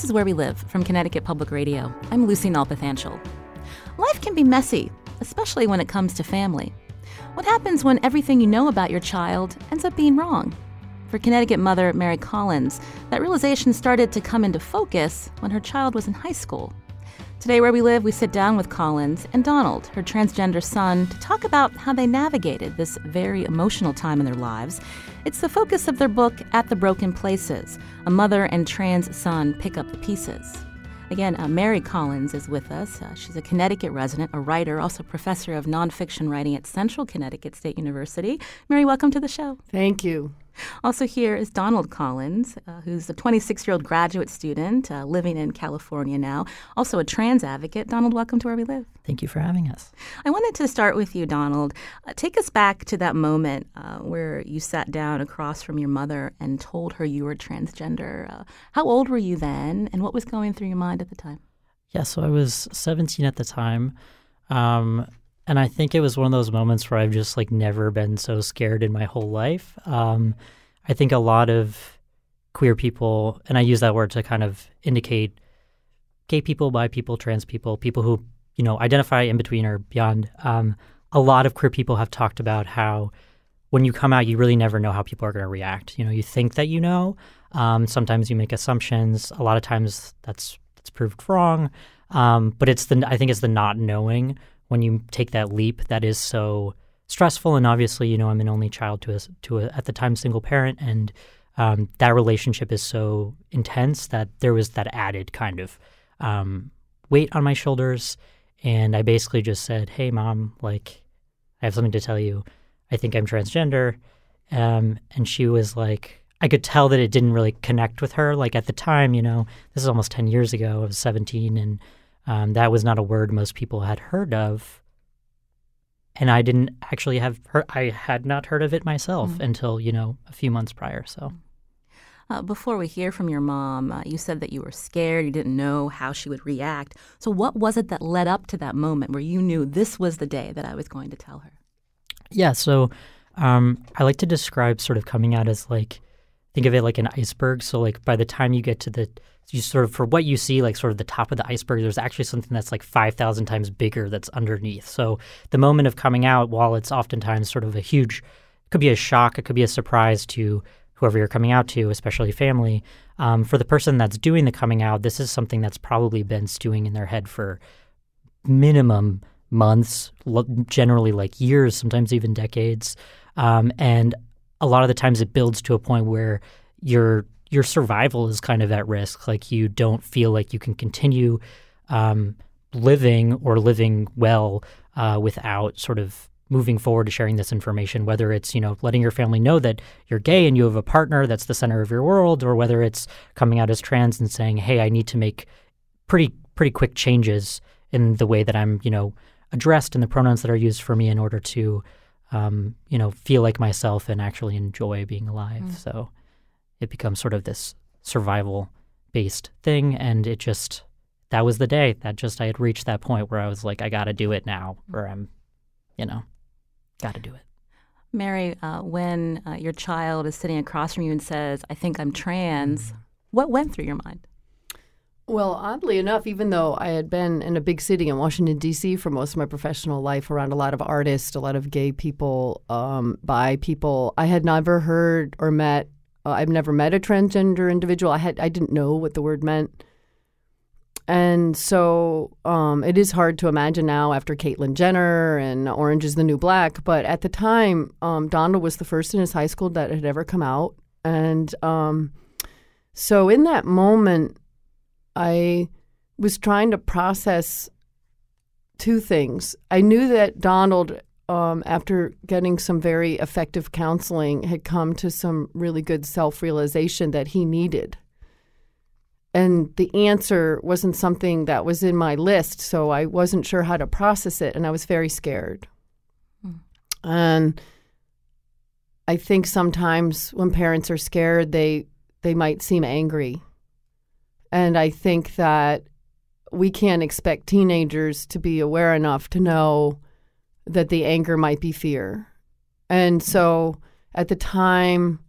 This is Where We Live from Connecticut Public Radio. I'm Lucy Nalpathanchil. Life can be messy, especially when it comes to family. What happens when everything you know about your child ends up being wrong? For Connecticut mother Mary Collins, that realization started to come into focus when her child was in high school. Today, where we live, we sit down with Collins and Donald, her transgender son, to talk about how they navigated this very emotional time in their lives. It's the focus of their book, At the Broken Places A Mother and Trans Son Pick Up the Pieces. Again, uh, Mary Collins is with us. Uh, she's a Connecticut resident, a writer, also professor of nonfiction writing at Central Connecticut State University. Mary, welcome to the show. Thank you. Also, here is Donald Collins, uh, who's a 26 year old graduate student uh, living in California now, also a trans advocate. Donald, welcome to Where We Live. Thank you for having us. I wanted to start with you, Donald. Uh, take us back to that moment uh, where you sat down across from your mother and told her you were transgender. Uh, how old were you then, and what was going through your mind at the time? Yeah, so I was 17 at the time. Um, and I think it was one of those moments where I've just like never been so scared in my whole life. Um, I think a lot of queer people, and I use that word to kind of indicate gay people, bi people, trans people, people who you know identify in between or beyond. Um, a lot of queer people have talked about how when you come out, you really never know how people are going to react. You know, you think that you know. Um, sometimes you make assumptions. A lot of times that's that's proved wrong. Um, but it's the I think it's the not knowing when you take that leap that is so stressful. And obviously you know i'm an only child to a, to a at the time single parent. And um, that relationship is so intense that there was that added kind of um, weight on my shoulders. And i basically just said hey mom like i have something to tell you. I think i'm transgender. Um, and she was like i could tell that it didn't really connect with her. Like at the time you know this is almost 10 years ago i was 17 and um, that was not a word most people had heard of. And I didn't actually have heard, I had not heard of it myself mm-hmm. until, you know, a few months prior. So. Uh, before we hear from your mom, uh, you said that you were scared, you didn't know how she would react. So, what was it that led up to that moment where you knew this was the day that I was going to tell her? Yeah, so um, I like to describe sort of coming out as like, think of it like an iceberg. So, like, by the time you get to the you sort of for what you see like sort of the top of the iceberg there's actually something that's like 5000 times bigger that's underneath. So the moment of coming out while it's oftentimes sort of a huge could be a shock it could be a surprise to whoever you're coming out to especially family um, for the person that's doing the coming out this is something that's probably been stewing in their head for minimum months generally like years sometimes even decades. Um, and a lot of the times it builds to a point where you're your survival is kind of at risk. Like you don't feel like you can continue um, living or living well uh, without sort of moving forward to sharing this information. Whether it's you know letting your family know that you're gay and you have a partner that's the center of your world, or whether it's coming out as trans and saying, "Hey, I need to make pretty pretty quick changes in the way that I'm you know addressed and the pronouns that are used for me in order to." Um, you know, feel like myself and actually enjoy being alive. Mm. So, it becomes sort of this survival based thing. And it just, that was the day that just I had reached that point where I was like, I got to do it now, or I'm, you know, got to do it. Mary, uh, when uh, your child is sitting across from you and says, I think I'm trans, mm-hmm. what went through your mind? Well, oddly enough, even though I had been in a big city in Washington, D.C. for most of my professional life around a lot of artists, a lot of gay people, um, bi people, I had never heard or met uh, I've never met a transgender individual. I had I didn't know what the word meant, and so um, it is hard to imagine now after Caitlyn Jenner and Orange is the New Black. But at the time, um, Donald was the first in his high school that had ever come out, and um, so in that moment, I was trying to process two things. I knew that Donald um, after getting some very effective counseling, had come to some really good self realization that he needed. and the answer wasn't something that was in my list, so I wasn't sure how to process it, and I was very scared. Mm. And I think sometimes when parents are scared, they they might seem angry, and I think that we can't expect teenagers to be aware enough to know that the anger might be fear. And so at the time,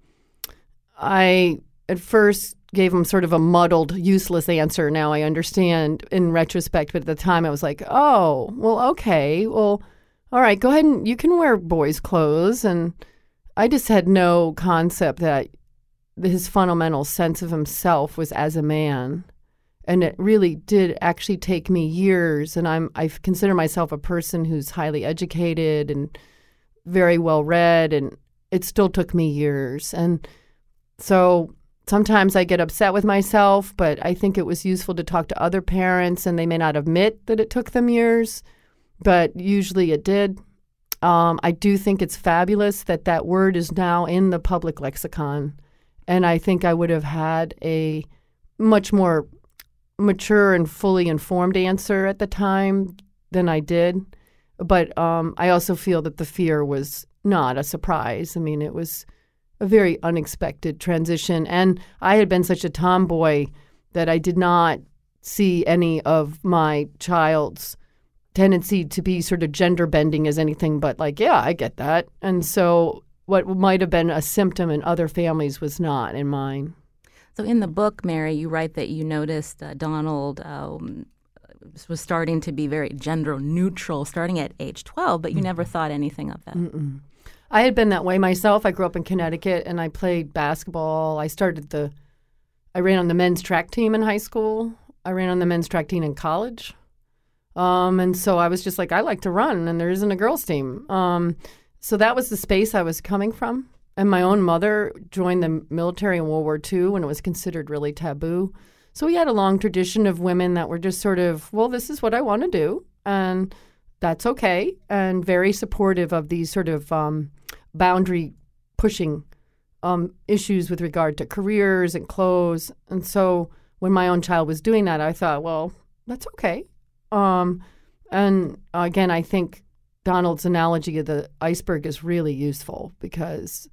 I at first gave him sort of a muddled, useless answer. Now I understand in retrospect, but at the time I was like, oh, well, okay. Well, all right, go ahead and you can wear boys' clothes. And I just had no concept that his fundamental sense of himself was as a man and it really did actually take me years and i'm i consider myself a person who's highly educated and very well read and it still took me years. And so sometimes i get upset with myself but i think it was useful to talk to other parents and they may not admit that it took them years but usually it did. Um, i do think it's fabulous that that word is now in the public lexicon and i think i would have had a much more mature and fully informed answer at the time than I did. But um, I also feel that the fear was not a surprise. I mean, it was a very unexpected transition. And I had been such a tomboy that I did not see any of my child's tendency to be sort of gender bending as anything but like, yeah, I get that. And so what might have been a symptom in other families was not in mine. So in the book, Mary, you write that you noticed uh, Donald um, was starting to be very gender neutral starting at age 12, but you mm never thought anything of that. Mm-mm. I had been that way myself. I grew up in Connecticut and I played basketball. I started the, I ran on the men's track team in high school. I ran on the men's track team in college. Um, and so I was just like, I like to run, and there isn't a girls' team. Um, so that was the space I was coming from. And my own mother joined the military in World War II when it was considered really taboo. So we had a long tradition of women that were just sort of, well, this is what I want to do, and that's okay, and very supportive of these sort of um, boundary pushing um, issues with regard to careers and clothes. And so when my own child was doing that, I thought, well, that's okay. Um, and again, I think Donald's analogy of the iceberg is really useful because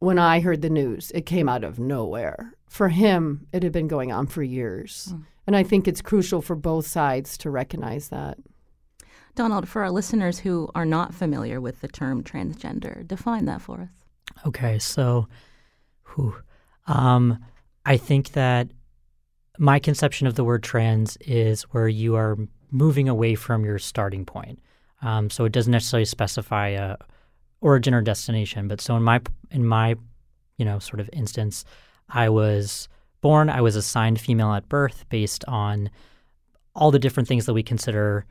when I heard the news, it came out of nowhere. For him, it had been going on for years. Mm. And I think it's crucial for both sides to recognize that. Donald, for our listeners who are not familiar with the term transgender, define that for us. Okay, so whew, um, I think that my conception of the word trans is where you are moving away from your starting point. Um, so it doesn't necessarily specify a origin or destination. But so in my in my you know sort of instance, I was born. I was assigned female at birth based on all the different things that we consider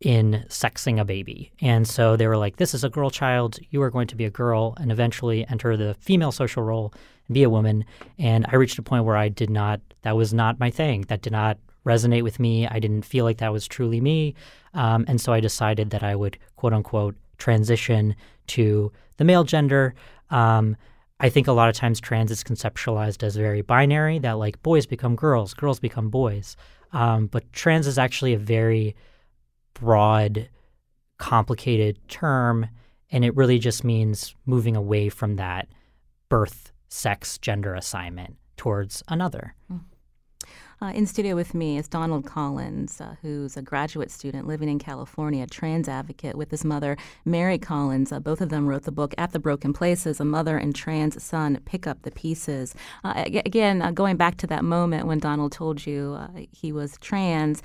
in sexing a baby. And so they were like, this is a girl child. You are going to be a girl and eventually enter the female social role and be a woman. And I reached a point where I did not, that was not my thing. That did not resonate with me. I didn't feel like that was truly me. Um, and so I decided that I would, quote unquote, transition to the male gender. Um, I think a lot of times trans is conceptualized as very binary, that like boys become girls, girls become boys. Um, but trans is actually a very broad, complicated term, and it really just means moving away from that birth, sex, gender assignment towards another. Mm. Uh, in studio with me is Donald Collins, uh, who's a graduate student living in California, trans advocate with his mother, Mary Collins. Uh, both of them wrote the book At the Broken Places A Mother and Trans Son Pick Up the Pieces. Uh, again, uh, going back to that moment when Donald told you uh, he was trans,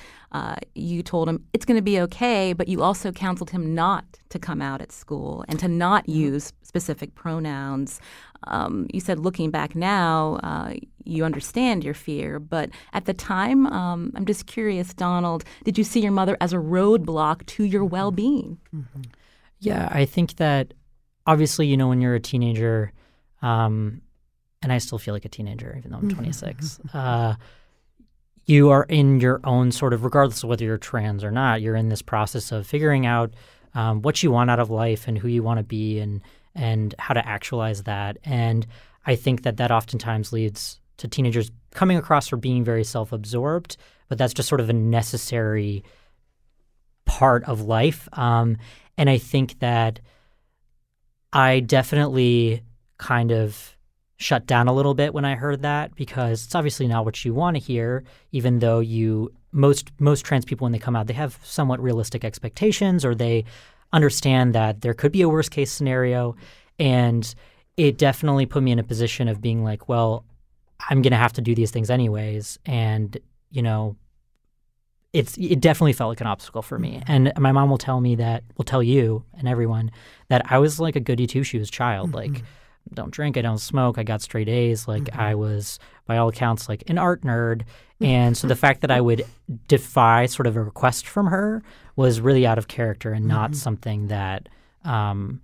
you told him it's going to be okay, but you also counseled him not to come out at school and to not mm-hmm. use specific pronouns. Um, you said looking back now, uh, you understand your fear, but at the time, um, I'm just curious, Donald, did you see your mother as a roadblock to your mm-hmm. well being? Mm-hmm. Yeah, I think that obviously, you know, when you're a teenager, um, and I still feel like a teenager, even though I'm 26. uh, you are in your own sort of, regardless of whether you're trans or not, you're in this process of figuring out um, what you want out of life and who you want to be and and how to actualize that. And I think that that oftentimes leads to teenagers coming across for being very self-absorbed, but that's just sort of a necessary part of life. Um, and I think that I definitely kind of shut down a little bit when I heard that because it's obviously not what you want to hear, even though you most most trans people when they come out they have somewhat realistic expectations or they understand that there could be a worst case scenario and it definitely put me in a position of being like well i'm going to have to do these things anyways and you know it's it definitely felt like an obstacle for me and my mom will tell me that will tell you and everyone that i was like a goody two shoes child mm-hmm. like don't drink, I don't smoke, I got straight A's. Like mm-hmm. I was, by all accounts, like an art nerd. And so the fact that I would defy sort of a request from her was really out of character and not mm-hmm. something that um,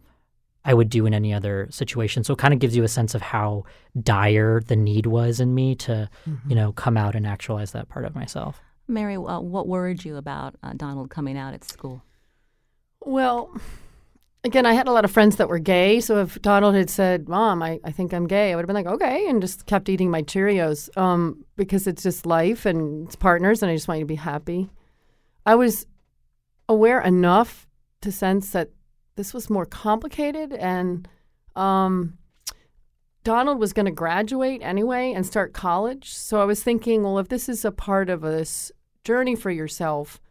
I would do in any other situation. So it kind of gives you a sense of how dire the need was in me to, mm-hmm. you know, come out and actualize that part of myself. Mary, uh, what worried you about uh, Donald coming out at school? Well, again, I had a lot of friends that were gay. So if Donald had said, Mom, I, I think I'm gay, I would have been like, okay, and just kept eating my Cheerios um, because it's just life and it's partners and I just want you to be happy. I was aware enough to sense that this was more complicated and um, Donald was going to graduate anyway and start college. So I was thinking, well, if this is a part of this journey for yourself,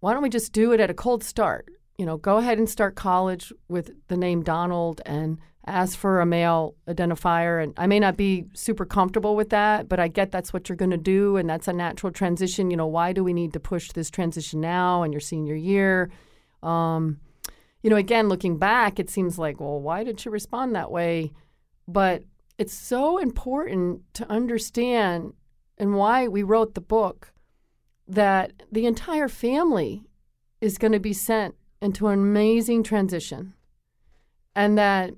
why don't we just do it at a cold start? You know, go ahead and start college with the name Donald and ask for a male identifier. And I may not be super comfortable with that, but I get that's what you're going to do. And that's a natural transition. You know, why do we need to push this transition now in your senior year? Um, you know, again, looking back, it seems like, well, why did she respond that way? But it's so important to understand and why we wrote the book that the entire family is going to be sent into an amazing transition. And that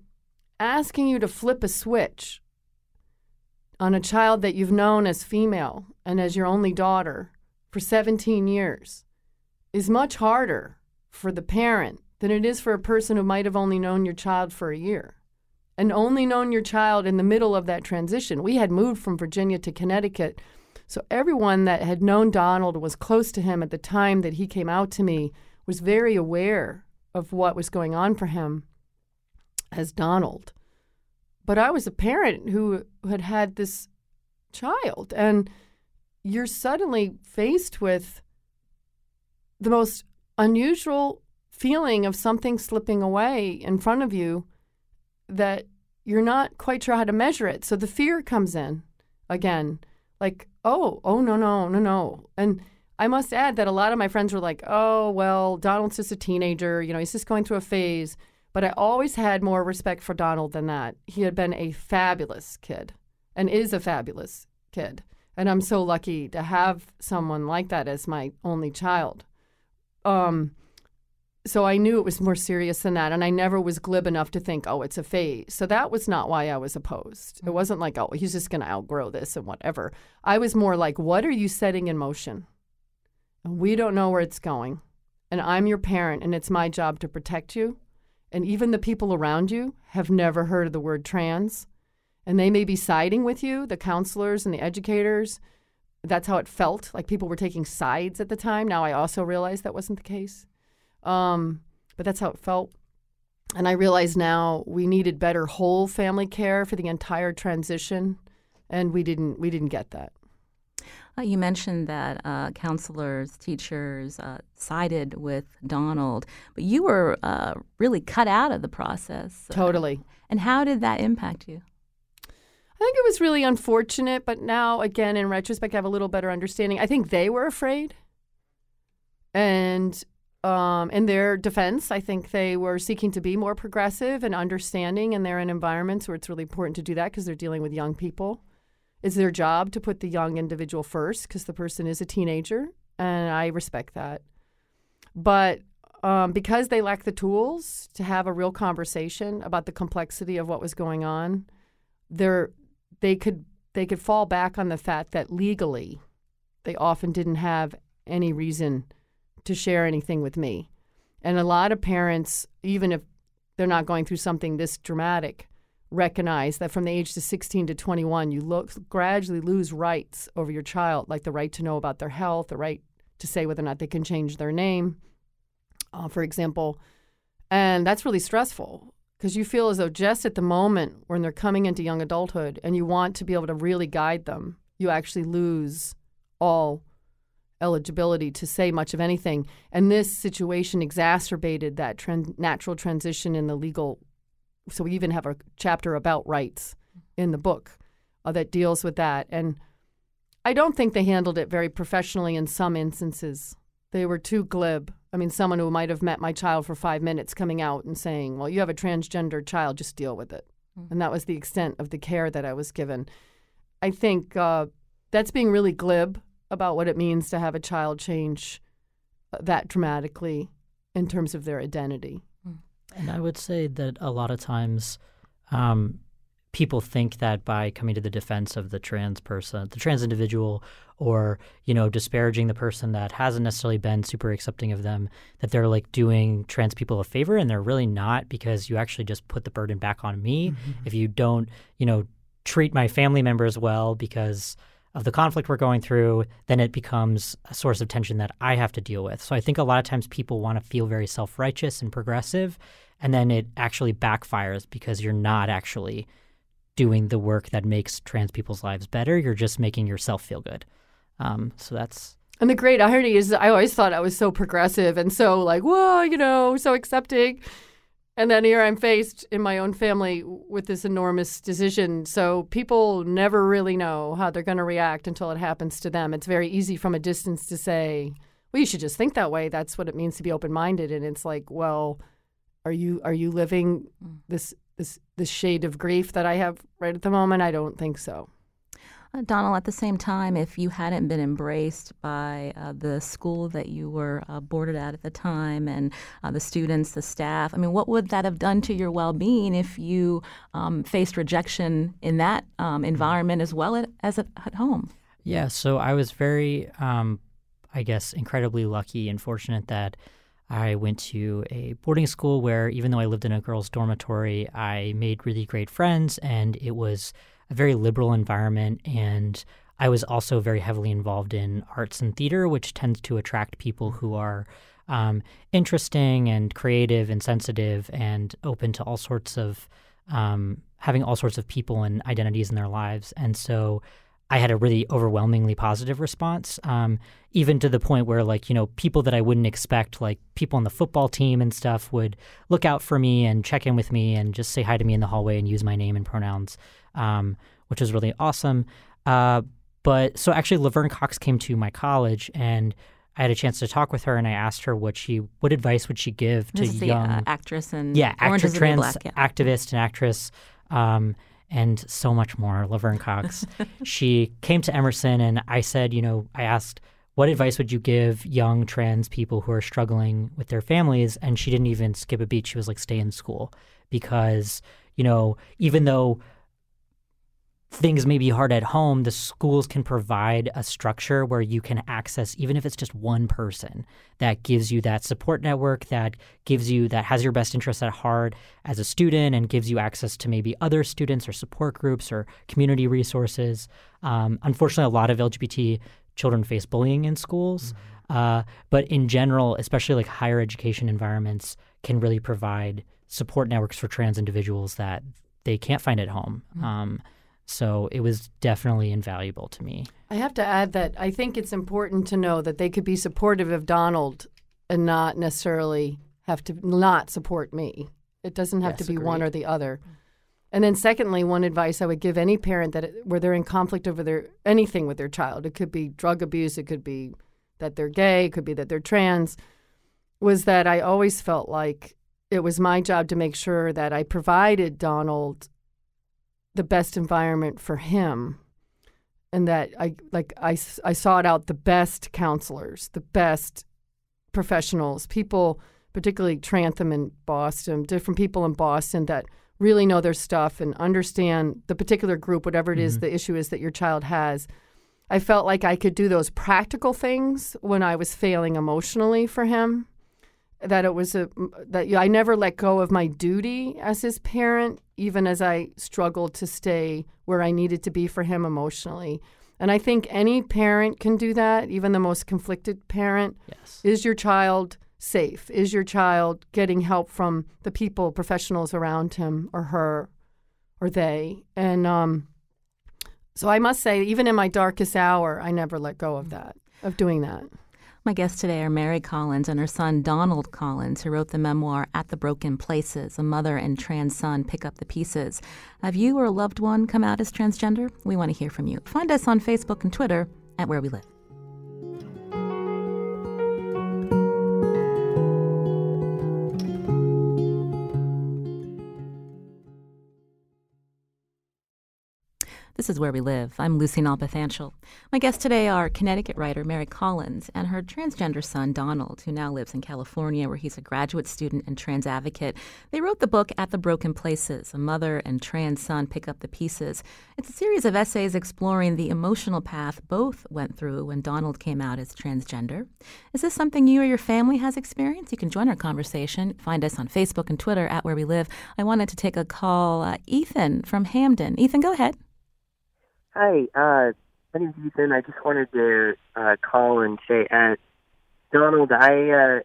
asking you to flip a switch on a child that you've known as female and as your only daughter for 17 years is much harder for the parent than it is for a person who might have only known your child for a year and only known your child in the middle of that transition. We had moved from Virginia to Connecticut. So everyone that had known Donald was close to him at the time that he came out to me was very aware of what was going on for him as Donald. But I was a parent who had had this child, and you're suddenly faced with the most unusual feeling of something slipping away in front of you that you're not quite sure how to measure it. So the fear comes in again, like, oh, oh, no, no, no, no. And I must add that a lot of my friends were like, oh, well, Donald's just a teenager. You know, he's just going through a phase. But I always had more respect for Donald than that. He had been a fabulous kid and is a fabulous kid. And I'm so lucky to have someone like that as my only child. Um, so I knew it was more serious than that. And I never was glib enough to think, oh, it's a phase. So that was not why I was opposed. It wasn't like, oh, he's just going to outgrow this and whatever. I was more like, what are you setting in motion? We don't know where it's going. And I'm your parent, and it's my job to protect you. And even the people around you have never heard of the word trans. And they may be siding with you, the counselors and the educators. That's how it felt. Like people were taking sides at the time. Now I also realize that wasn't the case. Um, but that's how it felt. And I realize now we needed better whole family care for the entire transition, and we didn't. We didn't get that. Uh, you mentioned that uh, counselors, teachers uh, sided with Donald, but you were uh, really cut out of the process. Totally. And how did that impact you? I think it was really unfortunate, but now, again, in retrospect, I have a little better understanding. I think they were afraid. And um, in their defense, I think they were seeking to be more progressive and understanding, and they're in environments where it's really important to do that because they're dealing with young people it's their job to put the young individual first because the person is a teenager, and I respect that. But um, because they lack the tools to have a real conversation about the complexity of what was going on, they're, they could they could fall back on the fact that legally they often didn't have any reason to share anything with me. And a lot of parents, even if they're not going through something this dramatic, recognize that from the age of 16 to 21, you look, gradually lose rights over your child, like the right to know about their health, the right to say whether or not they can change their name, uh, for example. And that's really stressful because you feel as though just at the moment when they're coming into young adulthood and you want to be able to really guide them, you actually lose all eligibility to say much of anything. And this situation exacerbated that natural transition in the legal. So we even have a chapter about rights in the book uh, that deals with that. And I don't think they handled it very professionally in some instances. They were too glib. I mean, someone who might have met my child for five minutes coming out and saying, Well, you have a transgender child, just deal with it. Mm-hmm. And that was the extent of the care that I was given. I think uh, that's being really glib about what it means to have a child change uh, that dramatically in terms of their identity. And I would say that a lot of times um, people think that by coming to the defense of the trans person, the trans individual, or you know disparaging the person that hasn't necessarily been super accepting of them, that they're like doing trans people a favor, and they're really not because you actually just put the burden back on me mm-hmm. if you don't, you know, treat my family members well because of the conflict we're going through, then it becomes a source of tension that I have to deal with. So I think a lot of times people want to feel very self righteous and progressive, and then it actually backfires because you're not actually doing the work that makes trans people's lives better. You're just making yourself feel good. Um, so that's. And the great irony is, I always thought I was so progressive and so like, whoa, you know, so accepting. And then here I'm faced in my own family with this enormous decision. So people never really know how they're going to react until it happens to them. It's very easy from a distance to say, well, you should just think that way. That's what it means to be open minded. And it's like, well, are you are you living mm. this this this shade of grief that I have right at the moment? I don't think so. Uh, Donald, at the same time, if you hadn't been embraced by uh, the school that you were uh, boarded at at the time and uh, the students, the staff, I mean, what would that have done to your well being if you um, faced rejection in that um, environment as well as at, at, home? Yeah, so I was very, um, I guess, incredibly lucky and fortunate that. I went to a boarding school where, even though I lived in a girls' dormitory, I made really great friends, and it was a very liberal environment and I was also very heavily involved in arts and theater, which tends to attract people who are um, interesting and creative and sensitive and open to all sorts of um, having all sorts of people and identities in their lives. And so I had a really overwhelmingly positive response, um, even to the point where, like, you know, people that I wouldn't expect, like people on the football team and stuff, would look out for me and check in with me and just say hi to me in the hallway and use my name and pronouns um, which was really awesome. Uh, but so actually, Laverne Cox came to my college, and I had a chance to talk with her, and I asked her what she, what advice would she give to is young the, uh, actress and yeah, actress, trans Black, yeah. activist and actress. Um, and so much more, Laverne Cox. she came to Emerson, and I said, you know, I asked, what advice would you give young trans people who are struggling with their families? And she didn't even skip a beat. She was like, stay in school. Because, you know, even though things may be hard at home, the schools can provide a structure where you can access, even if it's just one person, that gives you that support network, that gives you, that has your best interests at heart as a student and gives you access to maybe other students or support groups or community resources. Um, unfortunately, a lot of LGBT children face bullying in schools. Mm-hmm. Uh, but in general, especially like higher education environments, can really provide support networks for trans individuals that they can't find at home. Mm-hmm. Um, so it was definitely invaluable to me. I have to add that I think it's important to know that they could be supportive of Donald and not necessarily have to not support me. It doesn't have yes, to be agreed. one or the other. And then, secondly, one advice I would give any parent that where they're in conflict over their anything with their child, it could be drug abuse, it could be that they're gay, it could be that they're trans, was that I always felt like it was my job to make sure that I provided Donald the best environment for him and that I like I, I sought out the best counselors, the best professionals, people, particularly Trantham in Boston, different people in Boston that really know their stuff and understand the particular group, whatever it is mm-hmm. the issue is that your child has. I felt like I could do those practical things when I was failing emotionally for him. That it was a that I never let go of my duty as his parent, even as I struggled to stay where I needed to be for him emotionally. And I think any parent can do that, even the most conflicted parent. Yes. Is your child safe? Is your child getting help from the people, professionals around him or her or they? And um, so I must say, even in my darkest hour, I never let go of that, of doing that. My guests today are Mary Collins and her son Donald Collins, who wrote the memoir At the Broken Places A Mother and Trans Son Pick Up the Pieces. Have you or a loved one come out as transgender? We want to hear from you. Find us on Facebook and Twitter at Where We Live. This is Where We Live. I'm Lucy Nalpathanchil. My guests today are Connecticut writer Mary Collins and her transgender son Donald, who now lives in California, where he's a graduate student and trans advocate. They wrote the book At the Broken Places A Mother and Trans Son Pick Up the Pieces. It's a series of essays exploring the emotional path both went through when Donald came out as transgender. Is this something you or your family has experienced? You can join our conversation. Find us on Facebook and Twitter at Where We Live. I wanted to take a call. Uh, Ethan from Hamden. Ethan, go ahead. Hi, uh, my name's Ethan. I just wanted to uh, call and say, uh, Donald, I uh,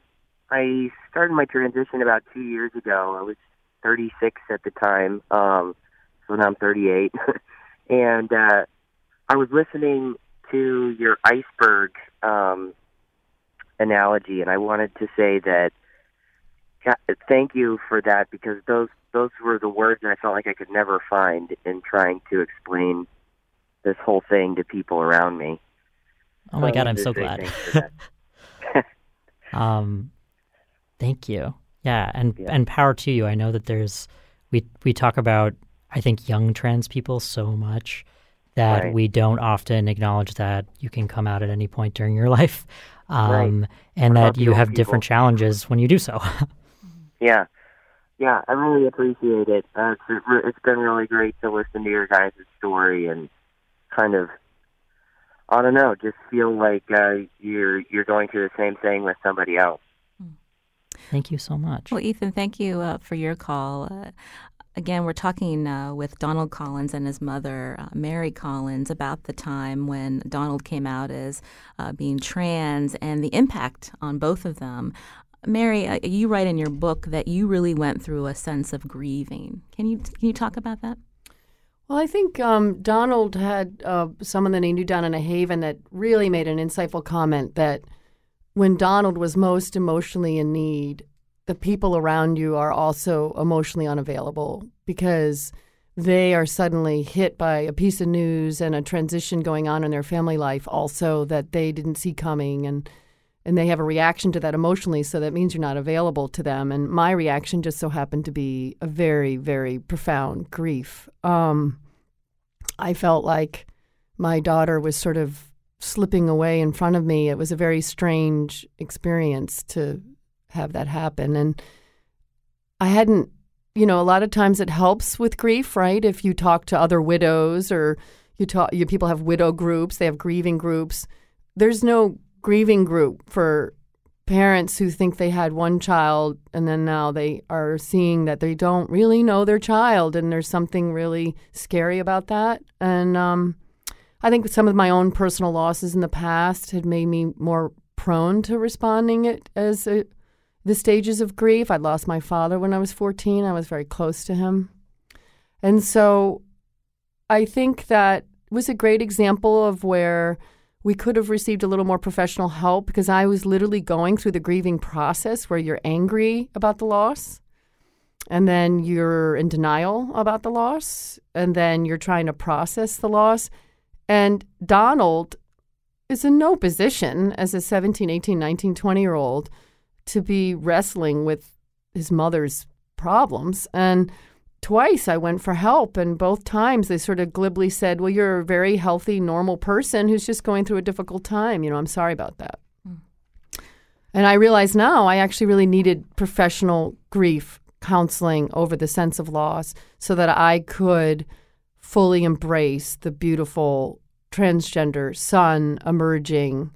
I started my transition about two years ago. I was 36 at the time, um, so now I'm 38, and uh, I was listening to your iceberg um, analogy, and I wanted to say that thank you for that because those those were the words that I felt like I could never find in trying to explain this whole thing to people around me. Oh my so god, I'm so glad. um, thank you. Yeah, and yeah. and power to you. I know that there's we we talk about I think young trans people so much that right. we don't often acknowledge that you can come out at any point during your life, um, right. and that you have people. different challenges when you do so. yeah, yeah, I really appreciate it. Uh, it's, it's been really great to listen to your guys' story and kind of I don't know, just feel like uh, you're you're going through the same thing with somebody else. Thank you so much. Well, Ethan, thank you uh, for your call. Uh, again, we're talking uh, with Donald Collins and his mother, uh, Mary Collins, about the time when Donald came out as uh, being trans and the impact on both of them. Mary, uh, you write in your book that you really went through a sense of grieving. Can you can you talk about that? Well, I think um, Donald had uh, someone that he knew down in a haven that really made an insightful comment that when Donald was most emotionally in need, the people around you are also emotionally unavailable because they are suddenly hit by a piece of news and a transition going on in their family life also that they didn't see coming. And and they have a reaction to that emotionally so that means you're not available to them. And my reaction just so happened to be a very very profound grief. Um, i felt like my daughter was sort of slipping away in front of me. It was a very strange experience to have that happen. And i hadn't you know a lot of times it helps with grief right? If you talk to other widows or you talk you people have widow groups they have grieving groups. There's no grieving group for parents who think they had one child and then now they are seeing that they don't really know their child and there's something really scary about that. And um, i think some of my own personal losses in the past had made me more prone to responding it as a, the stages of grief. I lost my father when i was 14 i was very close to him. And so i think that was a great example of where we could have received a little more professional help because I was literally going through the grieving process where you're angry about the loss and then you're in denial about the loss and then you're trying to process the loss. And Donald is in no position as a 17, 18, 19, 20 year old to be wrestling with his mother's problems. And twice I went for help, and both times they sort of glibly said, Well, you're a very healthy, normal person who's just going through a difficult time. You know, I'm sorry about that. Mm. And I realize now I actually really needed professional grief counseling over the sense of loss so that I could fully embrace the beautiful transgender son emerging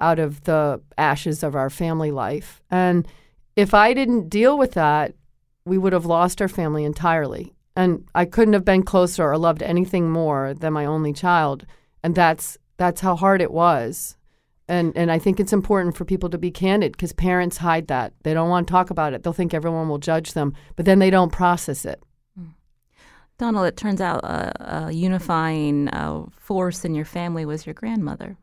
out of the ashes of our family life. And if I didn't deal with that, we would have lost our family entirely. And I couldn't have been closer or loved anything more than my only child. And that's that's how hard it was. And and I think it's important for people to be candid because parents hide that. They don't want to talk about it. They'll think everyone will judge them, but then they don't process it. Donald, it turns out a, a unifying uh, force in your family was your grandmother.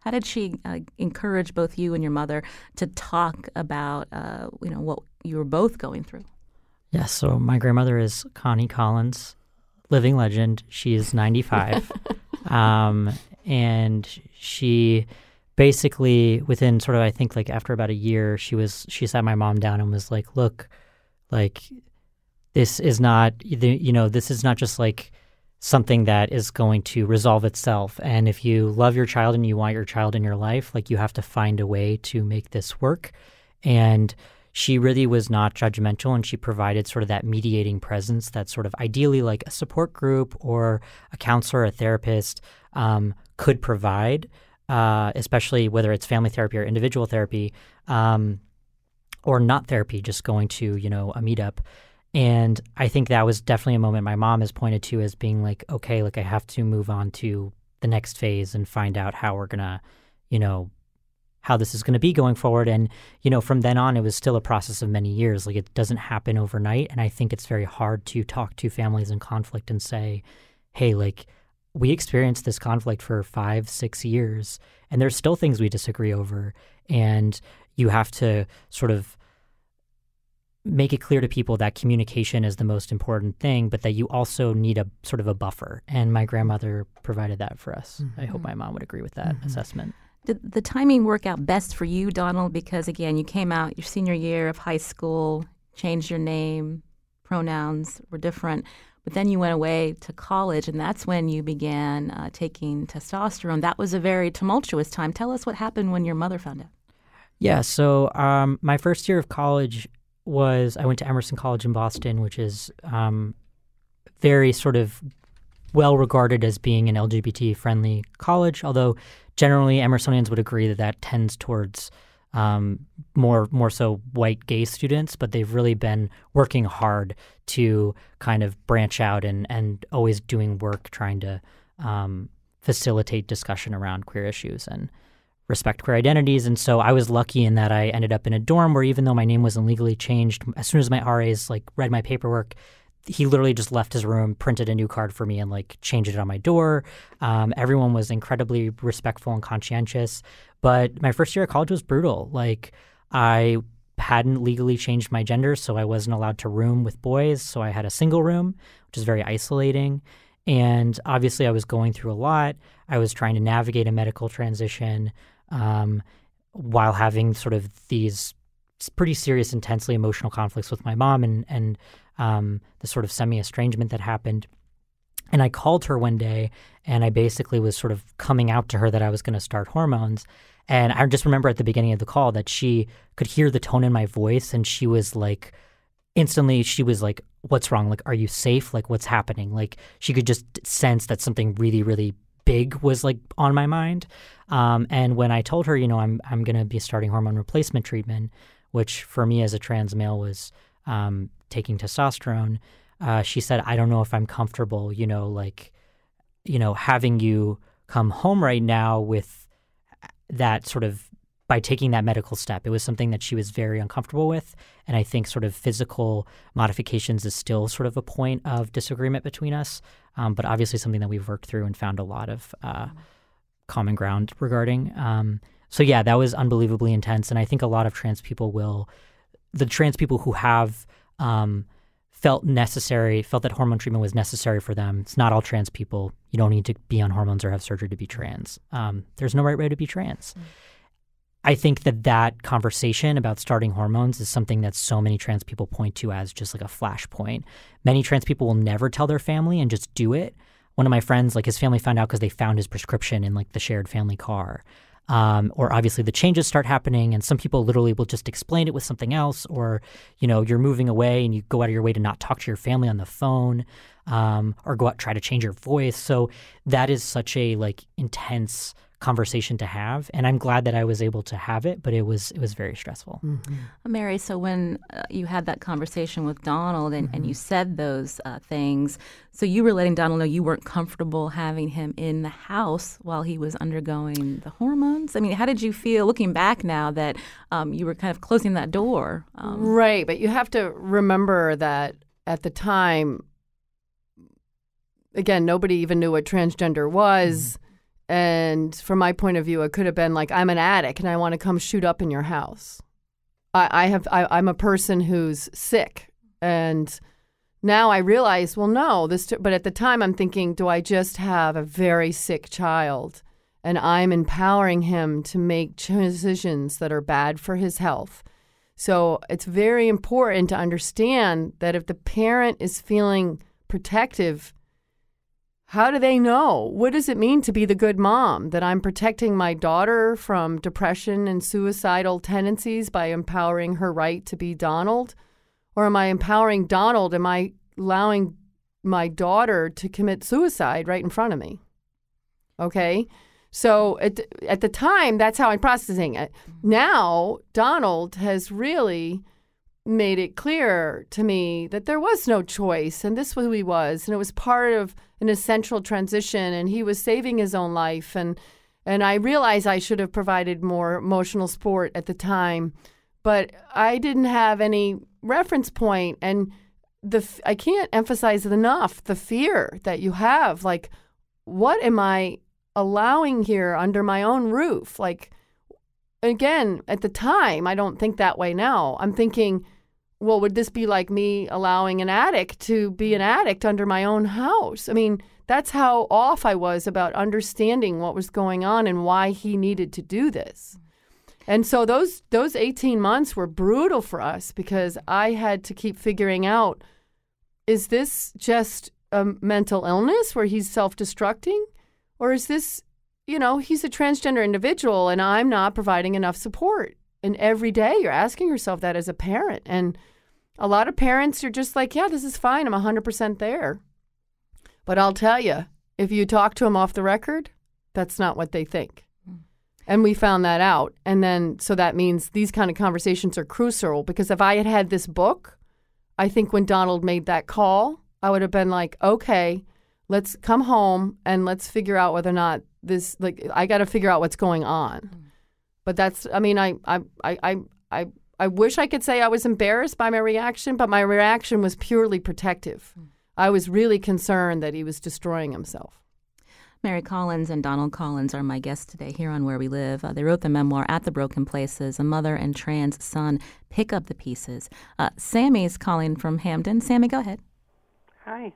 How did she uh, encourage both you and your mother to talk about, uh, you know, what you were both going through? Yes. So my grandmother is Connie Collins, living legend. She is 95. um, and she basically, within sort of, I think like after about a year, she was, she sat my mom down and was like, look, like, this is not, you know, this is not just like something that is going to resolve itself. And if you love your child and you want your child in your life, like you have to find a way to make this work. And she really was not judgmental and she provided sort of that mediating presence that sort of ideally like a support group or a counselor, a therapist um, could provide, uh, especially whether it's family therapy or individual therapy um, or not therapy, just going to, you know, a meetup. And I think that was definitely a moment my mom has pointed to as being like, okay, like I have to move on to the next phase and find out how we're going to, you know, how this is going to be going forward. And, you know, from then on, it was still a process of many years. Like it doesn't happen overnight. And I think it's very hard to talk to families in conflict and say, hey, like, we experienced this conflict for five, six years, and there's still things we disagree over. And you have to sort of make it clear to people that communication is the most important thing, but that you also need a sort of a buffer. And my grandmother provided that for us. Mm-hmm. I hope my mom would agree with that mm-hmm. assessment. Did the timing work out best for you, Donald? Because again, you came out your senior year of high school, changed your name, pronouns were different, but then you went away to college, and that's when you began uh, taking testosterone. That was a very tumultuous time. Tell us what happened when your mother found out. Yeah, so um, my first year of college, was I went to Emerson College in Boston, which is um, very sort of well regarded as being an LGBT friendly college, although generally Emersonians would agree that that tends towards um, more more so white gay students, but they've really been working hard to kind of branch out and and always doing work trying to um, facilitate discussion around queer issues and respect queer identities. And so I was lucky in that I ended up in a dorm where even though my name wasn't legally changed, as soon as my RAs like read my paperwork, he literally just left his room, printed a new card for me, and like changed it on my door. Um, everyone was incredibly respectful and conscientious. But my first year at college was brutal. Like I hadn't legally changed my gender, so I wasn't allowed to room with boys. So I had a single room, which is very isolating. And obviously, I was going through a lot. I was trying to navigate a medical transition um, while having sort of these pretty serious, intensely emotional conflicts with my mom and and um, the sort of semi estrangement that happened. And I called her one day, and I basically was sort of coming out to her that I was going to start hormones. And I just remember at the beginning of the call that she could hear the tone in my voice, and she was like, instantly, she was like, "What's wrong? Like, are you safe? Like, what's happening?" Like, she could just sense that something really, really big was like on my mind. Um, and when I told her, you know, I'm I'm going to be starting hormone replacement treatment, which for me as a trans male was um, taking testosterone, uh, she said, I don't know if I'm comfortable, you know, like, you know, having you come home right now with that sort of by taking that medical step. It was something that she was very uncomfortable with. And I think sort of physical modifications is still sort of a point of disagreement between us, um, but obviously something that we've worked through and found a lot of uh, common ground regarding. Um, so, yeah, that was unbelievably intense. And I think a lot of trans people will, the trans people who have, um, felt necessary, felt that hormone treatment was necessary for them. It's not all trans people. You don't need to be on hormones or have surgery to be trans. Um, there's no right way to be trans. Mm-hmm. I think that that conversation about starting hormones is something that so many trans people point to as just like a flashpoint. Many trans people will never tell their family and just do it. One of my friends, like his family found out because they found his prescription in like the shared family car. Um, or obviously the changes start happening and some people literally will just explain it with something else or you know you're moving away and you go out of your way to not talk to your family on the phone um, or go out try to change your voice so that is such a like intense conversation to have and i'm glad that i was able to have it but it was it was very stressful Mm-hmm. Uh, Mary, so when uh, you had that conversation with Donald and, and you said those uh, things, so you were letting Donald know you weren't comfortable having him in the house while he was undergoing the hormones? I mean, how did you feel looking back now that um, you were kind of closing that door? Um, Right, but you have to remember that at the time, again, nobody even knew what transgender was. And from my point of view, it could have been like, I'm an addict and I want to come shoot up in your house. I, I have, I, I'm a person who's sick. And now I realize, well, no, this, but at the time I'm thinking, do I just have a very sick child? And I'm empowering him to make decisions that are bad for his health. So it's very important to understand that if the parent is feeling protective, how do they know? What does it mean to be the good mom? That I'm protecting my daughter from depression and suicidal tendencies by empowering her right to be Donald? Or am I empowering Donald? Am I allowing my daughter to commit suicide right in front of me? Okay. So at, at the time, that's how I'm processing it. Now, Donald has really made it clear to me that there was no choice and this was who he was and it was part of an essential transition and he was saving his own life and and I realized I should have provided more emotional support at the time but I didn't have any reference point and the I can't emphasize it enough the fear that you have like what am I allowing here under my own roof? Like again at the time I don't think that way now. I'm thinking well, would this be like me allowing an addict to be an mm. addict under my own house? I mean, that's how off I was about understanding what was going on and why he needed to do this. Mm. And so those those 18 months were brutal for us because I had to keep figuring out is this just a mental illness where he's self-destructing or is this, you know, he's a transgender individual and I'm not providing enough support? And every day you're asking yourself that as a parent. And a lot of parents are just like, yeah, this is fine. I'm 100% there. But I'll tell you, if you talk to them off the record, that's not what they think. Hmm. And we found that out. And then, so that means these kind of conversations are crucial because if I had had this book, I think when Donald made that call, I would have been like, okay, let's come home and let's figure out whether or not this, like, I got to figure out what's going on. Hmm. But that's, I mean, I, I, I, I, I, I wish I could say I was embarrassed by my reaction, but my reaction was purely protective. I was really concerned that he was destroying himself. Mary Collins and Donald Collins are my guests today here on Where We Live. Uh, they wrote the memoir At the Broken Places A Mother and Trans Son Pick Up the Pieces. Uh, Sammy's calling from Hamden. Sammy, go ahead. Hi.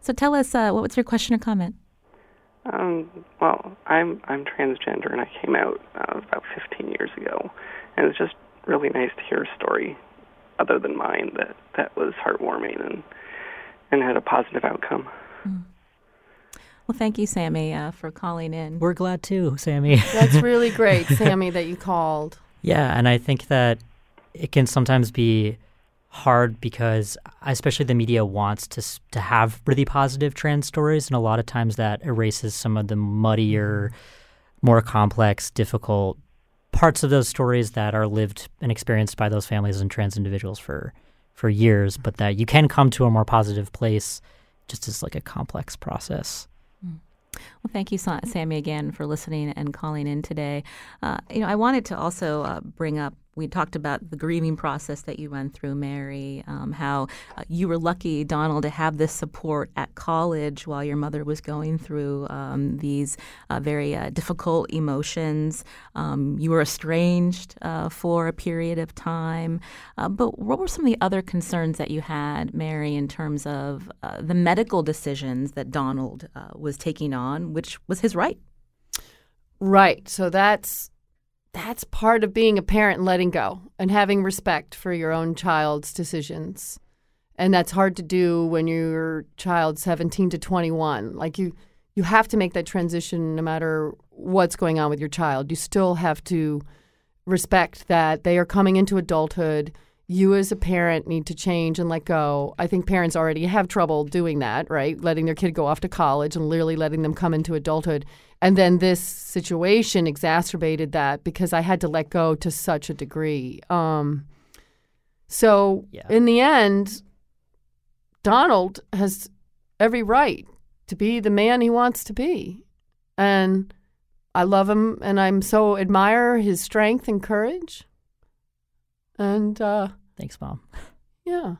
So tell us, uh, what was your question or comment? Um, well, I'm I'm transgender and I came out uh, about 15 years ago, and it's just really nice to hear a story other than mine that that was heartwarming and and had a positive outcome. Well, thank you, Sammy, uh, for calling in. we're glad too sammy That's really great, Sammy, that you called. Yeah, and I think that it can sometimes be hard because especially the media wants to to have really positive trans stories and a lot of times that erases some of the muddier more complex difficult parts of those stories that are lived and experienced by those families and trans individuals for for years but that you can come to a more positive place just as like a complex process Well, thank you, Sammy, again for listening and calling in today. Uh, you know, I wanted to also uh, bring up. We talked about the grieving process that you went through, Mary. Um, how uh, you were lucky, Donald, to have this support at college while your mother was going through um, these uh, very uh, difficult emotions. Um, you were estranged uh, for a period of time. Uh, but what were some of the other concerns that you had, Mary, in terms of uh, the medical decisions that Donald was taking on, which was his right? Right. So that's that's part of being a parent and letting go and having respect for your own child's decisions. And that's hard to do when your child's 17 to 21. Like you you have to make that transition no matter what's going on with your child. You still have to respect that they are coming into adulthood. You as a parent need to change and let go. I think parents already have trouble doing that, right? Letting their kid go off to college and literally letting them come into adulthood. And then this situation exacerbated that because I had to let go to such a degree. Um, so Yeah. in the end, Donald has every right to be the man he wants to be. And I love him and I'm so admire his strength and courage. And uh, Thanks, mom. yeah.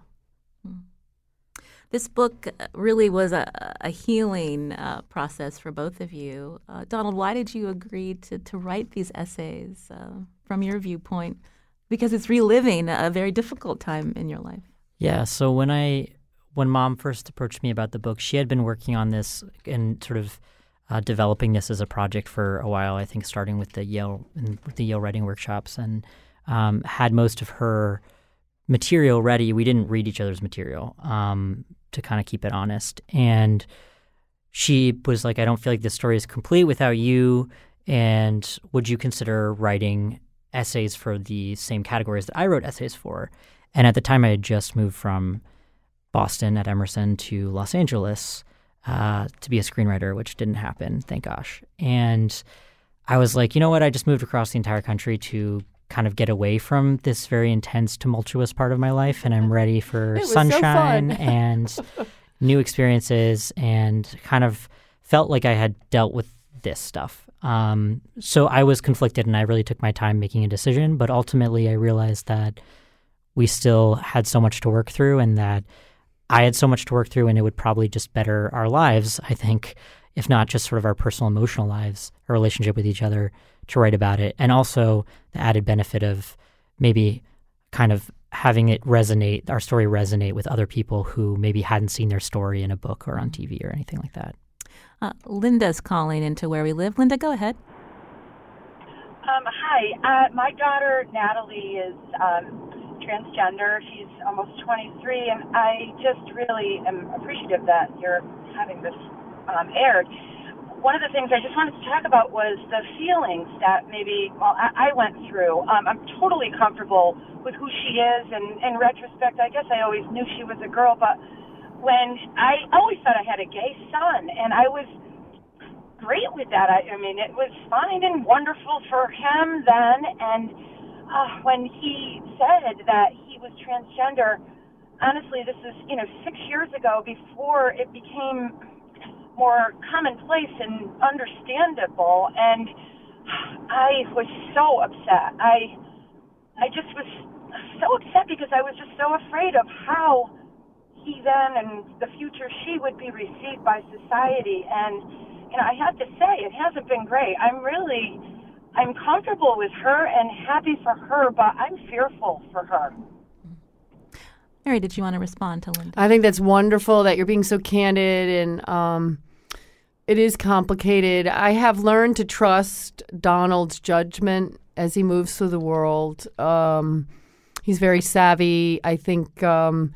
This book uh, really was a, a healing uh, process for both of you. Uh, Donald, why did you agree to, to write these essays uh, from your viewpoint? Because it's reliving a very difficult time in your life. Yeah. So when I when mom first approached me about the book, she had been working on this and sort of uh, developing this as a project for a while. I think starting with the Yale the Yale writing workshops, and um, had most of her material ready. We didn't read each other's material um, to kind of keep it honest. And she was like, "I don't feel like this story is complete without you. And would you consider writing essays for the same categories that I wrote essays for?" And at the time, I had just moved from Boston at Emerson to Los Angeles uh, to be a screenwriter, which didn't happen, thank gosh. And I was like, you know what? I just moved across the entire country to kind of get away from this very intense, tumultuous part of my life, and I'm ready for was so sunshine and new experiences, and kind of felt like I had dealt with this stuff. Um, so I was conflicted, and I really took my time making a decision. But ultimately, I realized that we still had so much to work through, and that I had so much to work through, and it would probably just better our lives, I think, if not just sort of our personal emotional lives, our relationship with each other, to write about it. And also the added benefit of maybe kind of having it resonate, our story resonate with other people who maybe hadn't seen their story in a book or on TV or anything like that. Uh, Linda's calling into where we live. Linda, go ahead. Um, hi, uh, my daughter Natalie is um, transgender. She's almost 23, and I just really am appreciative that you're having this um, aired. One of the things I just wanted to talk about was the feelings that maybe well I, I went through. Um, I'm totally comfortable with who she is, and in retrospect, I guess I always knew she was a girl, but when I always thought I had a gay son, and I was great with that. I, I mean, it was fine and wonderful for him then. And uh, when he said that he was transgender, honestly, this is you know six years ago, before it became more commonplace and understandable. And I was so upset. I I just was so upset because I was just so afraid of how he then and the future she would be received by society and you know, I have to say, it hasn't been great. I'm really, I'm comfortable with her and happy for her, but I'm fearful for her. Mary, did you want to respond to Linda? I think that's wonderful that you're being so candid and um, it is complicated. I have learned to trust Donald's judgment as he moves through the world. Um, he's very savvy. I think um,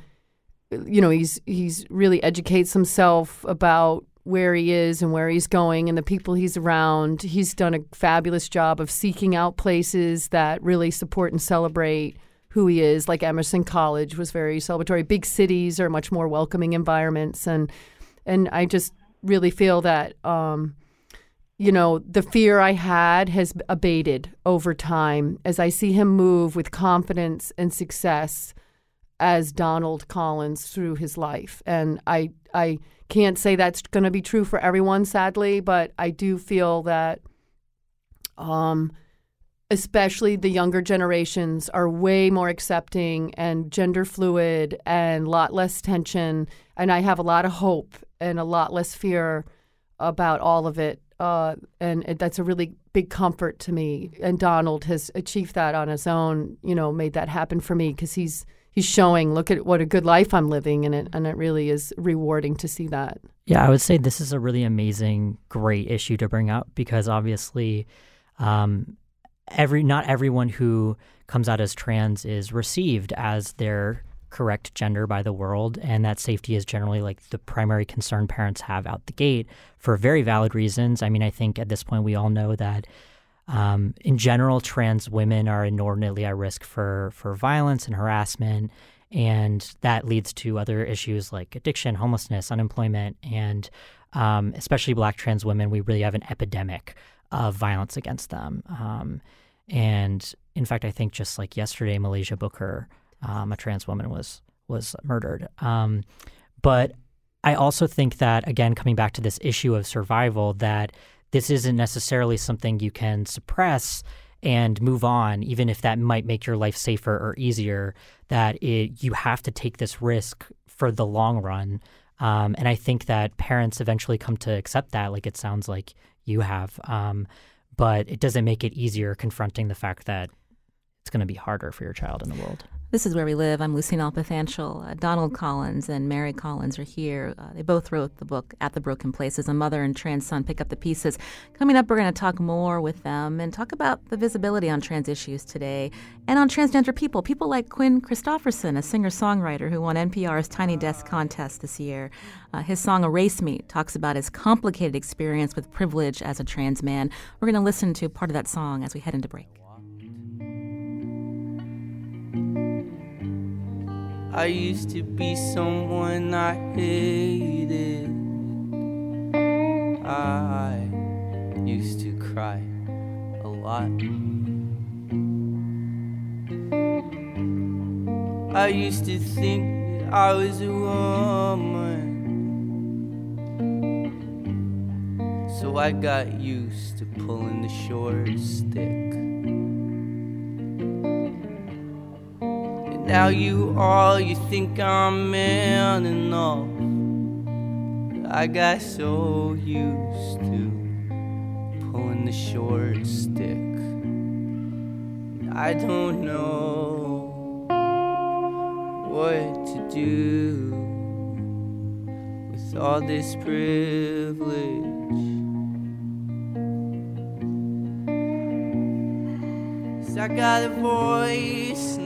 you know he's he's really educates himself about where he is and where he's going and the people he's around. He's done a fabulous job of seeking out places that really support and celebrate who he is. Like Emerson College was very celebratory. Big cities are much more welcoming environments, and and I just really feel that um, you know the fear I had has abated over time as I see him move with confidence and success as Donald Collins through his life, and I I can't say that's going to be true for everyone, sadly, but I do feel that. Um, especially the younger generations are way more accepting and gender fluid and a lot less tension and i have a lot of hope and a lot less fear about all of it uh, and that's a really big comfort to me. And donald has achieved that on his own you know made that happen for me because he's he's showing look at what a good life i'm living and it and it really is rewarding to see that. Yeah, I would say this is a really amazing, great issue to bring up because obviously, um, every not everyone who comes out as trans is received as their correct gender by the world, and that safety is generally like the primary concern parents have out the gate for very valid reasons. I mean, I think at this point we all know that. Um, in general, trans women are inordinately at risk for for violence and harassment, and that leads to other issues like addiction, homelessness, unemployment, and um, especially black trans women, we really have an epidemic of violence against them. Um, and in fact, I think just like yesterday, Muhlaysia Booker, um, a trans woman, was was murdered. Um, but I also think that again, coming back to this issue of survival, that this isn't necessarily something you can suppress and move on, even if that might make your life safer or easier. That it, you have to take this risk for the long run. Um, and I think that parents eventually come to accept that, like it sounds like you have. Um, but it doesn't make it easier confronting the fact that it's going to be harder for your child in the world. This is where we live. I'm Lucy Nalpathanchil. Uh, Donald Collins and Mary Collins are here. Uh, they both wrote the book At the Broken Places. A mother and trans son pick up the pieces. Coming up, we're going to talk more with them and talk about the visibility on trans issues today and on transgender people. People like Quinn Christopherson, a singer songwriter who won NPR's Tiny Desk contest this year. Uh, his song Erase Me talks about his complicated experience with privilege as a trans man. We're going to listen to part of that song as we head into break. I used to be someone I hated. I used to cry a lot. I used to think I was a woman. So I got used to pulling the short stick. You all you think I'm man enough. I got so used to pulling the short stick. I don't know what to do with all this privilege. I got a voice.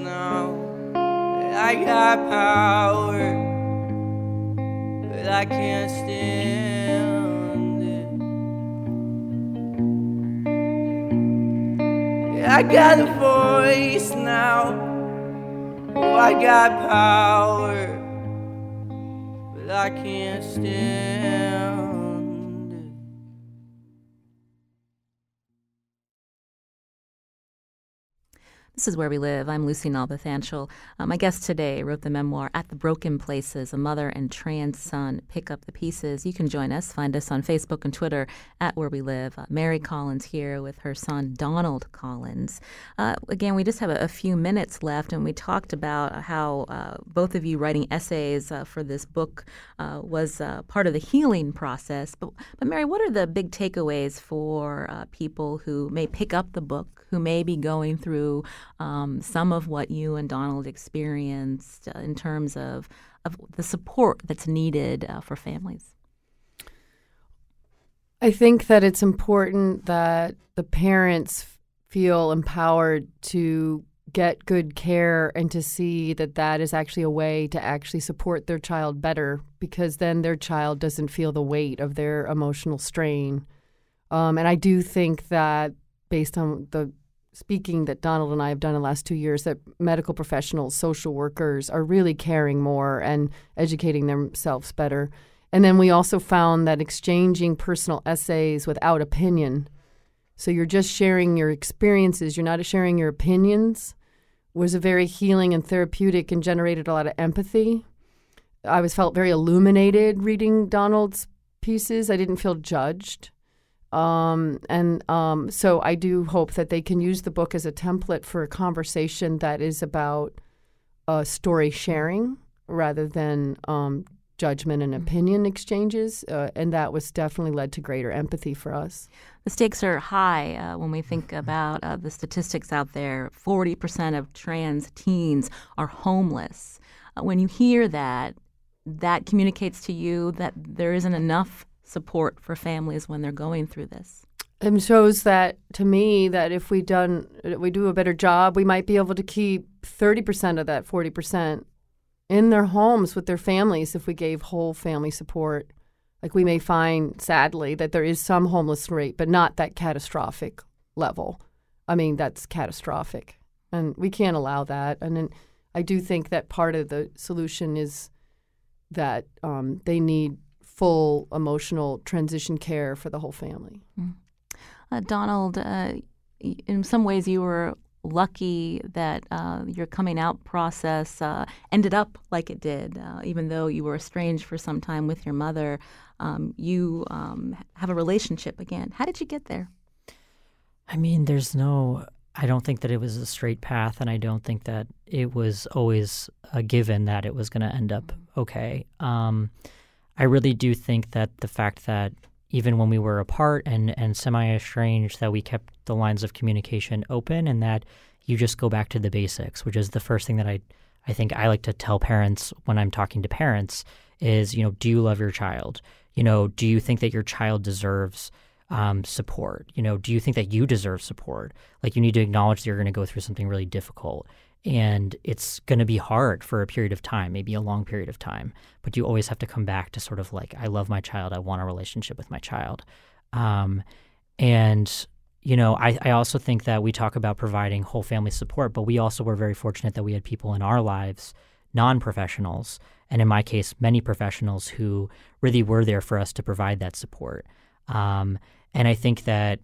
I got power, but I can't stand it. I got a voice now, oh, I got power, but I can't stand This is Where We Live. I'm Lucy Nalpathanchil. Uh, my guest today wrote the memoir At the Broken Places A Mother and Trans Son Pick Up the Pieces. You can join us. Find us on Facebook and Twitter at Where We Live. Uh, Mary Collins here with her son, Donald Collins. Uh, again, we just have a, a, few minutes left, and we talked about how uh, both of you writing essays uh, for this book uh, was part of the healing process. But, but, Mary, what are the big takeaways for people who may pick up the book, who may be going through um, some of what you and Donald experienced uh, in terms of, of the support that's needed uh, for families? I think that it's important that the parents feel empowered to get good care and to see that that is actually a way to actually support their child better because then their child doesn't feel the weight of their emotional strain. Um, and I do think that based on the speaking that Donald and I have done in the last two years that medical professionals, social workers are really caring more and educating themselves better. And then we also found that exchanging personal essays without opinion, so you're just sharing your experiences, you're not sharing your opinions, was a very healing and therapeutic and generated a lot of empathy. I was felt very illuminated reading Donald's pieces. I didn't feel judged. Um, and um, so I do hope that they can use the book as a template for a conversation that is about uh, story sharing rather than um, judgment and opinion exchanges. Uh, and that was definitely led to greater empathy for us. The stakes are high uh, when we think about uh, the statistics out there 40% of trans teens are homeless. Uh, when you hear that, that communicates to you that there isn't enough support for families when they're going through this. It shows that to me that if we done we do a better job, we might be able to keep thirty percent of that forty percent in their homes with their families if we gave whole family support. Like we may find, sadly, that there is some homeless rate, but not that catastrophic level. I mean, that's catastrophic, and we can't allow that. And then I do think that part of the solution is that um, they need full emotional transition care for the whole family. Mm. Uh, Donald, uh, in some ways, you were lucky that uh, your coming out process uh, ended up like it did, uh, even though you were estranged for some time with your mother. Um, you um, have a relationship again. How did you get there? I mean, there's no. I don't think that it was a straight path, and I don't think that it was always a given that it was going to end up okay. Um, I really do think that the fact that even when we were apart and, and semi estranged, that we kept the lines of communication open and that you just go back to the basics, which is the first thing that I, I think I like to tell parents when I'm talking to parents is, you know, do you love your child? You know, do you think that your child deserves um, support? You know, do you think that you deserve support? Like you need to acknowledge that you're going to go through something really difficult and it's going to be hard for a period of time, maybe a long period of time. But you always have to come back to sort of like, I love my child. I want a relationship with my child. Um, and you know, I, I also think that we talk about providing whole family support, but we also were very fortunate that we had people in our lives, non professionals, and in my case, many professionals who really were there for us to provide that support. Um, and I think that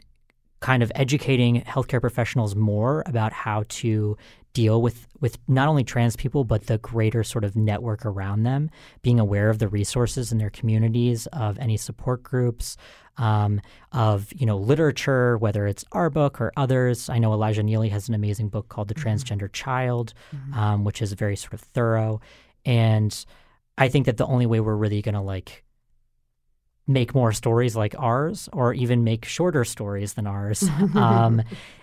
kind of educating healthcare professionals more about how to deal with with not only trans people but the greater sort of network around them being aware of the resources in their communities of any support groups um, of you know literature whether it's our book or others i know elijah nealy has an amazing book called the mm-hmm. transgender child mm-hmm. um, which is very sort of thorough and i think that the only way we're really going to like make more stories like ours or even make shorter stories than ours um,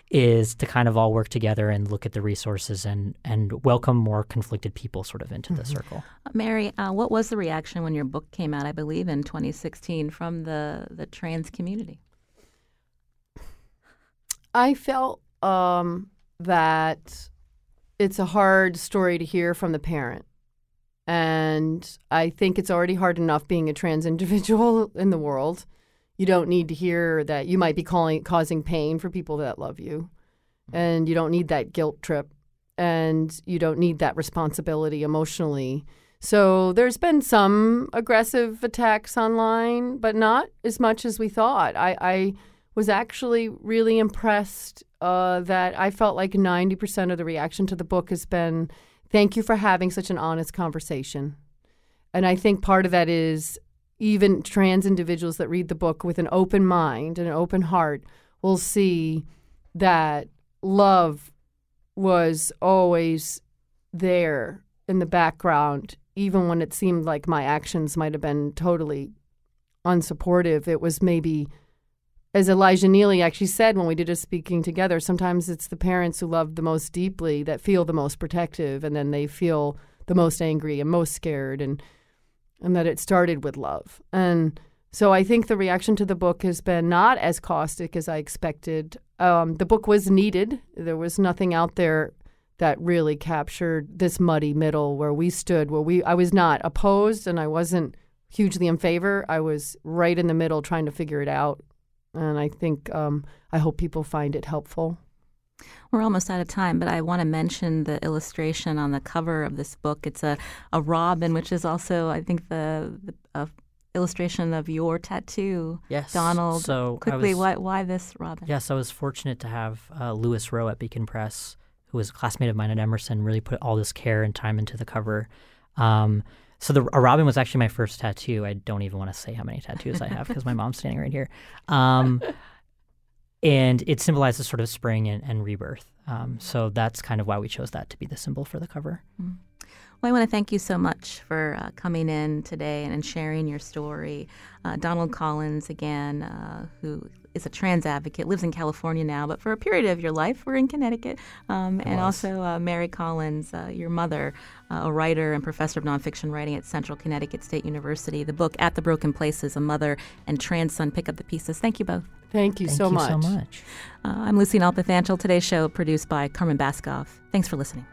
is to kind of all work together and look at the resources and and welcome more conflicted people sort of into mm-hmm. the circle. Uh, Mary, uh, what was the reaction when your book came out? I believe in 2016 from the the trans community. I felt um, that it's a hard story to hear from the parent. And I think it's already hard enough being a trans individual in the world. You don't need to hear that you might be calling, causing pain for people that love you. And you don't need that guilt trip. And you don't need that responsibility emotionally. So there's been some aggressive attacks online, but not as much as we thought. I, I was actually really impressed uh, that I felt like 90% of the reaction to the book has been thank you for having such an honest conversation. And I think part of that is even trans individuals that read the book with an open mind and an open heart will see that love was always there in the background, even when it seemed like my actions might have been totally unsupportive. It was maybe, as Elijah Nealy actually said when we did a speaking together, sometimes it's the parents who love the most deeply that feel the most protective, and then they feel the most angry and most scared. And and that it started with love. And so I think the reaction to the book has been not as caustic as I expected. Um, the book was needed. There was nothing out there that really captured this muddy middle where we stood, where we I was not opposed and I wasn't hugely in favor. I was right in the middle trying to figure it out. And I think um, I hope people find it helpful. We're almost out of time, but I want to mention the illustration on the cover of this book. It's a, a robin, which is also, I think, the, the illustration of your tattoo. Yes, Donald. So quickly, was, why why this robin? Yes, I was fortunate to have uh, Lewis Rowe at Beacon Press, who was a classmate of mine at Emerson, really put all this care and time into the cover. Um, so the a robin was actually my first tattoo. I don't even want to say how many tattoos I have because my mom's standing right here. Um, and it symbolizes sort of spring and, and rebirth. Um, so that's kind of why we chose that to be the symbol for the cover. Mm. Well, I want to thank you so much for uh, coming in today and, sharing your story. Uh, Donald Collins, again, uh, who is a trans advocate, lives in California now, but for a period of your life, we're in Connecticut. Um, and also uh, Mary Collins, uh, your mother, uh, a writer and professor of nonfiction writing at Central Connecticut State University. The book At the Broken Places, A Mother and Trans Son Pick Up the Pieces. Thank you both. Thank you, Thank so, you much. so much. I'm Lucy Nalpathanchil. Today's show produced by Carmen Baskauf. Thanks for listening.